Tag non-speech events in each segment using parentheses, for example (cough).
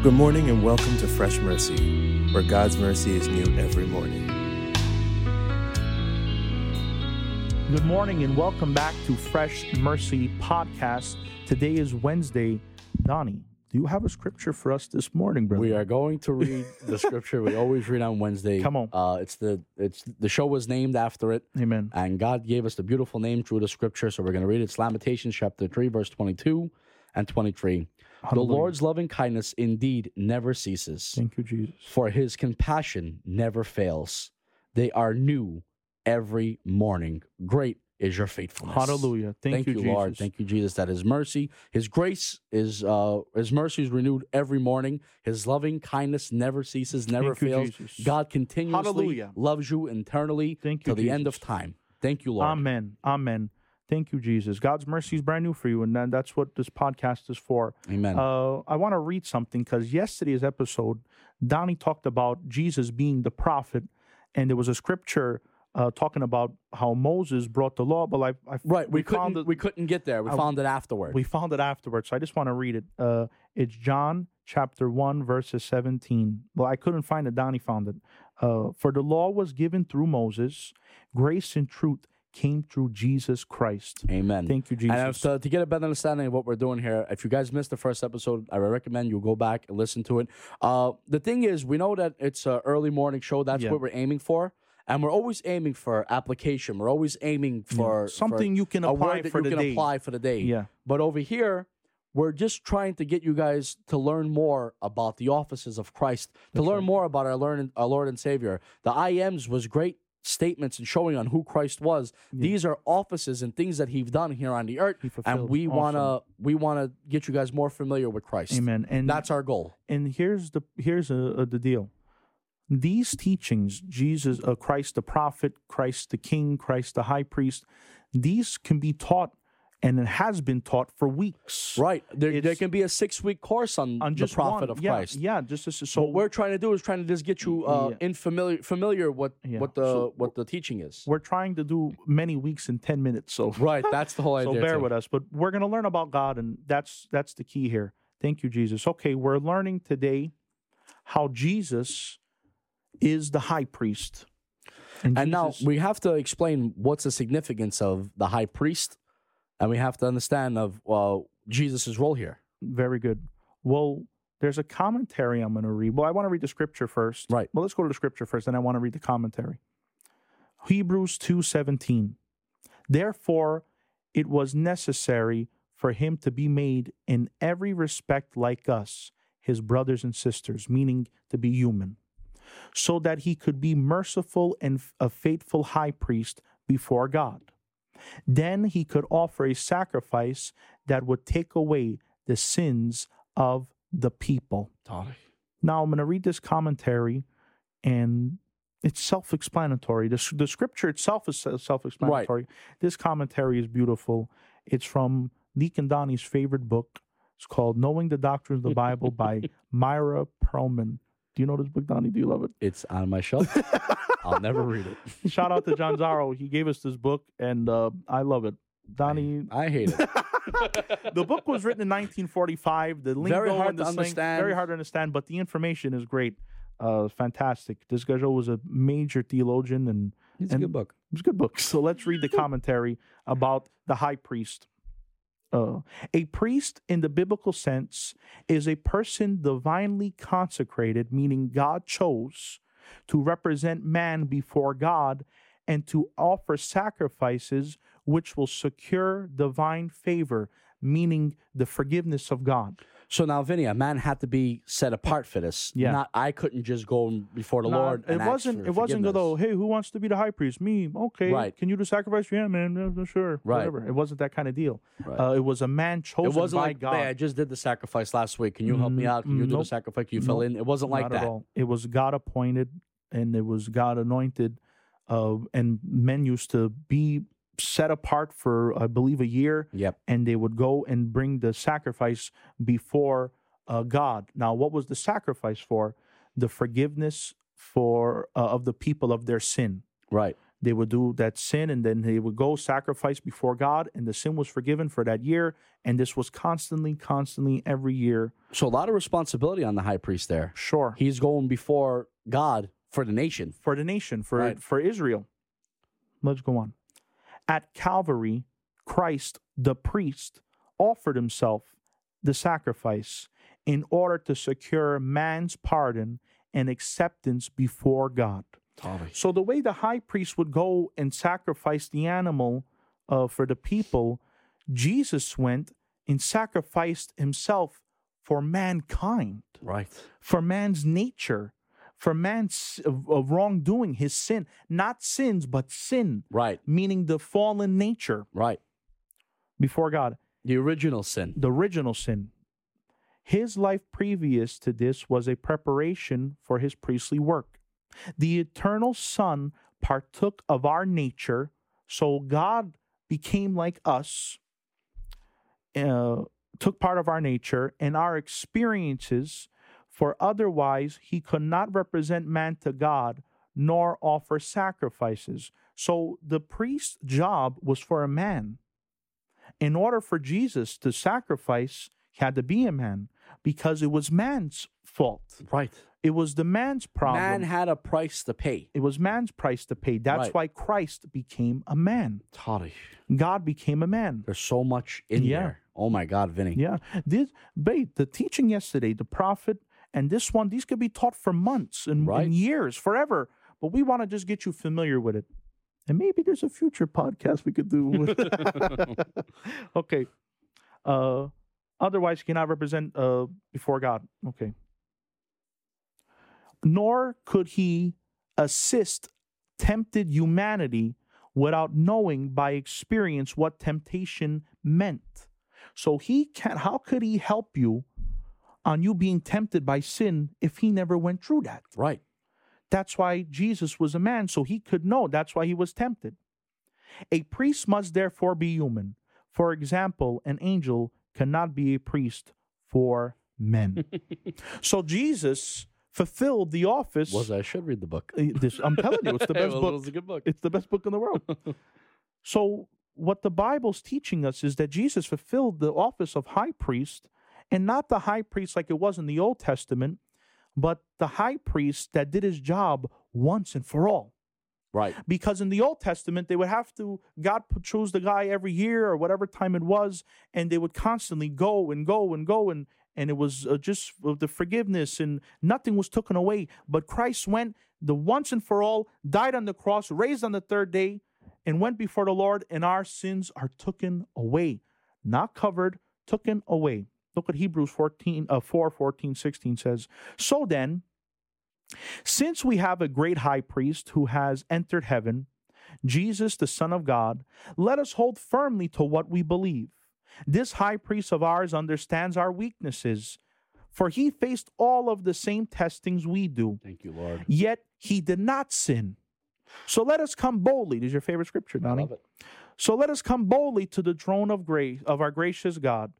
Good morning and welcome to Fresh Mercy, where God's mercy is new every morning. Good morning and welcome back to Fresh Mercy Podcast. Today is Wednesday. Donnie, do you have a scripture for us this morning, brother? We are going to read the (laughs) scripture we always read on Wednesday. Come on. Uh, it's the it's the show was named after it, Amen. and God gave us the beautiful name through the scripture. So we're going to read it. It's Lamentations chapter three, verse twenty-two and twenty-three. The Lord's loving kindness indeed never ceases, Thank you, Jesus. for His compassion never fails. They are new every morning. Great is your faithfulness. Hallelujah. Thank, you, Jesus. Lord. Thank you, Jesus, that His mercy, His grace is uh His mercy is renewed every morning. His loving kindness never ceases, never Thank you, fails. Jesus. God continuously Hallelujah. loves you eternally Thank you, till the end of time. Thank you, Lord. Amen. Amen. Thank you, Jesus. God's mercy is brand new for you, and then that's what this podcast is for. Amen. Uh, I want to read something because yesterday's episode, Donnie talked about Jesus being the prophet, and there was a scripture uh, talking about how Moses brought the law, but I, I right, we, found couldn't it- we couldn't get there. We I- found it afterward. We found it afterwards, so I just want to read it. Uh, it's John chapter 1, verses 17. Well, I couldn't find it. Donnie found it. Uh, For the law was given through Moses, grace and truth came through Jesus Christ. Amen. Thank you, And if Jesus. to, to get a better understanding of what we're doing here, if you guys missed the first episode, I recommend you go back and listen to it. Uh, the thing is, we know that it's an early morning show. That's Yeah. what we're aiming for. And we're always aiming for application. We're always aiming for for Something you can apply for you the can day. apply for the day. Yeah. But over here, we're just trying to get you guys to learn more about the offices of Christ, to learn more about our, learn, our Lord and Savior. The I AMs was great statements and showing on who Christ was. These are offices and things that He's done here on the earth, and we Awesome. wanna we wanna get you guys more familiar with Christ. Amen. And That's our goal. and here's the here's a, a- the deal. These teachings, Jesus, uh, Christ the prophet, Christ the king, Christ the high priest, these can be taught, and it has been taught for weeks. Right. There, there can be a six week course on, On the just prophet one. of yeah, Christ. Yeah, just as, so what we're trying to do is trying to just get you uh, Yeah. in familiar familiar what Yeah. what the So- what the teaching is. we're trying to do many weeks in 10 minutes so (laughs) Right. That's the whole (laughs) idea. so bear too. with us but we're going to learn about god and that's that's the key here thank you jesus okay we're learning today how jesus is the high priest And now Jesus- we have to explain what's the significance of the high priest, and we have to understand of uh, Jesus' role here. very good. Well there's a commentary i'm going to read. Well i want to read the scripture first. Right. well let's go to the scripture first and i want to read the commentary. Hebrews 2.17 therefore it was necessary for him to be made in every respect like us his brothers and sisters meaning to be human so that he could be merciful and a faithful high priest before god then he could offer a sacrifice that would take away the sins of the people now I'm going to read this commentary, and it's self-explanatory. The, the scripture itself is self-explanatory. This commentary is beautiful. It's from Deacon Donnie's favorite book. It's called "Knowing the Doctrine of the Bible" by (laughs) Myer Pearlman. Do you know this book, Donnie? Do you love it? It's on my shelf. (laughs) I'll never read it. Shout out to John Zaro. He gave us this book, and uh, I love it. Donnie, I hate it. (laughs) the book was written in 1945. The lingo Very hard and to slang- understand. very hard to understand, but the information is great. Uh, fantastic. This guy was a major theologian, and It's a good book. it was a good book. So let's read the commentary about the high priest. Uh, a priest, in the biblical sense, is a person divinely consecrated, meaning God chose to represent man before God and to offer sacrifices which will secure divine favor, meaning the forgiveness of God. So now, Vinny, a man had to be set apart for this. Yeah. Not I couldn't just go before the Nah, Lord. it wasn't. It wasn't good though. Hey, who wants to be the high priest? Me. Okay. Right. Can you do sacrifice? Yeah, man. Yeah, sure. Right. Whatever. It wasn't that kind of deal. Right. Uh, it was a man chosen It wasn't by like, God. hey, I just did the sacrifice last week. Can you help me Mm, out? Can you do the sacrifice? Can you fill Nope. in? It wasn't like Not that. at all. It was God appointed, and it was God anointed, uh, and men used to be set apart for, I believe, a year, Yep. and they would go and bring the sacrifice before uh, God. Now, what was the sacrifice for? The forgiveness for uh, of the people of their sin. Right. They would do that sin and then they would go sacrifice before God and the sin was forgiven for that year. And this was constantly, constantly every year. So a lot of responsibility on the high priest there. Sure. He's going before God for the nation. for the nation, for Right. for Israel. Let's go on. At Calvary, Christ, the priest, offered himself the sacrifice in order to secure man's pardon and acceptance before God. So the way the high priest would go and sacrifice the animal uh, for the people, Jesus went and sacrificed himself for mankind Right. for man's nature, for man's wrongdoing, his sin, not sins, but sin, Right. meaning the fallen nature Right. before God, The original sin. the original sin. His life previous to this was a preparation for his priestly work. The eternal Son partook of our nature, so God became like us, uh, took part of our nature and our experiences, for otherwise he could not represent man to God nor offer sacrifices. So the priest's job was for a man. In order for Jesus to sacrifice, he had to be a man because it was man's fault. Right. It was the man's problem. Man had a price to pay. it was man's price to pay. That's Right. why Christ became a man. God became a man. There's so much in Yeah. there. Oh my God, Vinny. Yeah. This, babe, the teaching yesterday, the prophet, and this one, these could be taught for months and, Right. and years, forever. But we want to just get you familiar with it. And maybe there's a future podcast we could do. (laughs) with- (laughs) okay. Uh, otherwise, you cannot represent uh, before God. Okay. Nor could he assist tempted humanity without knowing by experience what temptation meant. So he can't. how could he help you on you being tempted by sin if he never went through that? Right. That's why Jesus was a man, so he could know. That's why he was tempted. A priest must therefore be human. For example, an angel cannot be a priest for men. (laughs) so Jesus fulfilled the office. Was I should read the book. Uh, This, I'm telling you, it's the (laughs) best Well, book. It's a good book. It's the best book in the world. (laughs) so, what the Bible's teaching us is that Jesus fulfilled the office of high priest, and not the high priest like it was in the Old Testament, but the high priest that did his job once and for all. Right. Because in the Old Testament, they would have to, God chose the guy every year or whatever time it was, and they would constantly go and go and go, and, and it was uh, just uh, the forgiveness, and nothing was taken away. But Christ went the once and for all, died on the cross, raised on the third day, and went before the Lord, and our sins are taken away. Not covered, taken away. Look at Hebrews 14, uh, 4, 14, 16 says, So then, since we have a great high priest who has entered heaven, Jesus, the Son of God, let us hold firmly to what we believe. This high priest of ours understands our weaknesses, for he faced all of the same testings we do, Thank you, Lord. yet he did not sin. So let us come boldly. This is your favorite scripture, Donnie. Love it. So let us come boldly to the throne of grace of our gracious God.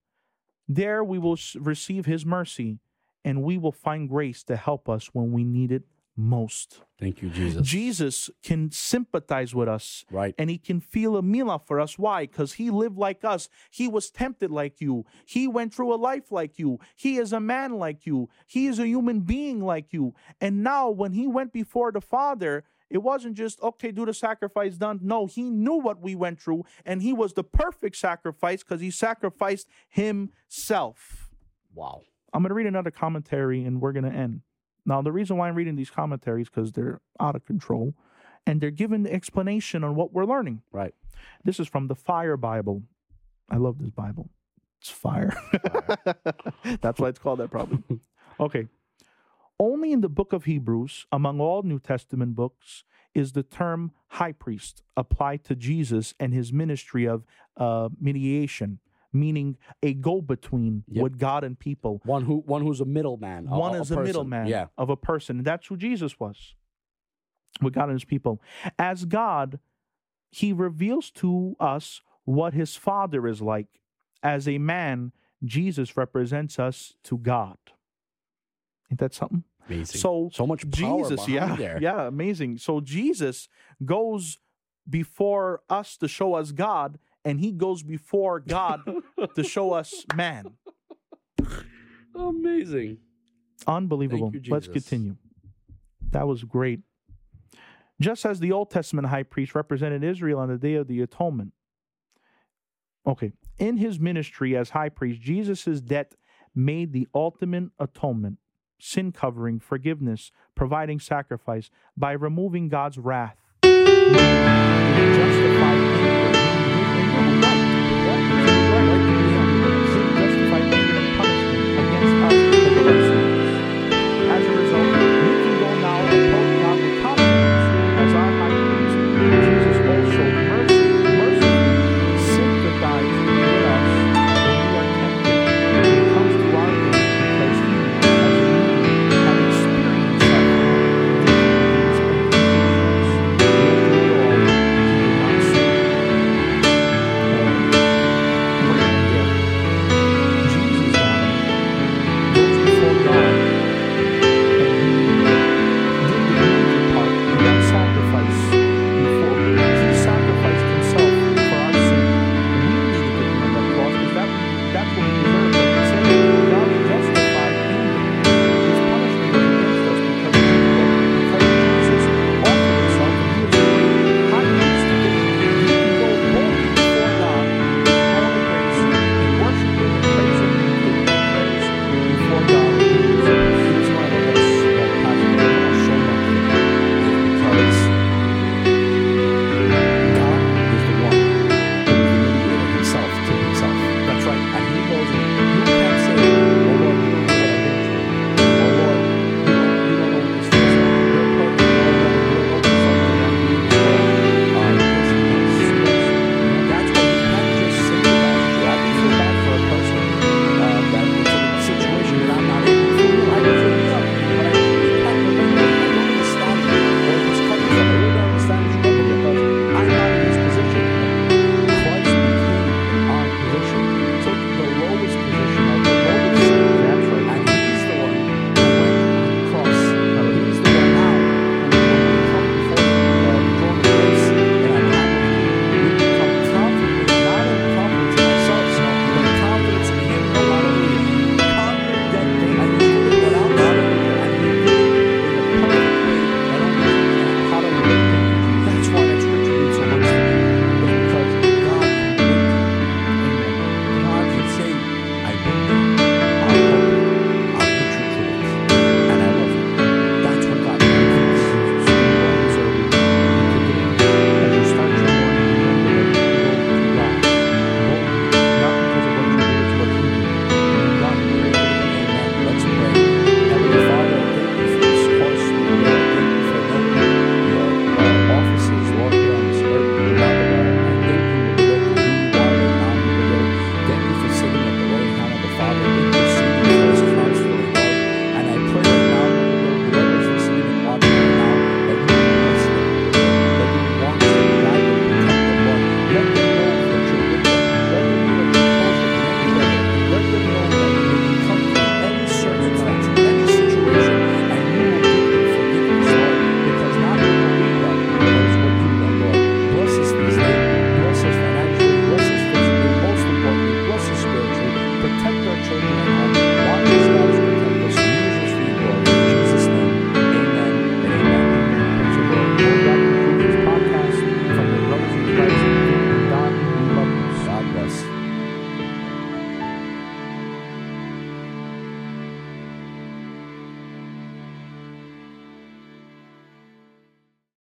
There we will receive his mercy and we will find grace to help us when we need it most. Thank you, Jesus. Jesus can sympathize with us Right. and he can feel a mila for us. Why? Because he lived like us. He was tempted like you. He went through a life like you. He is a man like you. He is a human being like you. And now, when he went before the Father, it wasn't just, okay, do the sacrifice done. No, he knew what we went through, and he was the perfect sacrifice because he sacrificed himself. Wow. I'm going to read another commentary and we're going to end. Now, the reason why I'm reading these commentaries because they're out of control and they're giving the explanation on what we're learning. Right. This is from the Fire Bible. I love this Bible. It's fire. (laughs) That's why it's called that, probably. (laughs) Okay. Only in the book of Hebrews, among all New Testament books, is the term high priest applied to Jesus and his ministry of uh, mediation, meaning a go between Yep. with God and people. One who one who's a middleman. One is a, person. middleman Yeah. of a person. And that's who Jesus was with God and his people. As God, he reveals to us what his father is like. As a man, Jesus represents us to God. Ain't that something? Amazing. So so much power Jesus, yeah, there. yeah, amazing. So Jesus goes before us to show us God, and he goes before God (laughs) to show us man. Amazing. Unbelievable. you, Let's continue. That was great. Just as the Old Testament high priest represented Israel on the day of the atonement. Okay. In his ministry as high priest, Jesus' death made the ultimate atonement, sin covering, forgiveness, providing sacrifice, by removing God's wrath.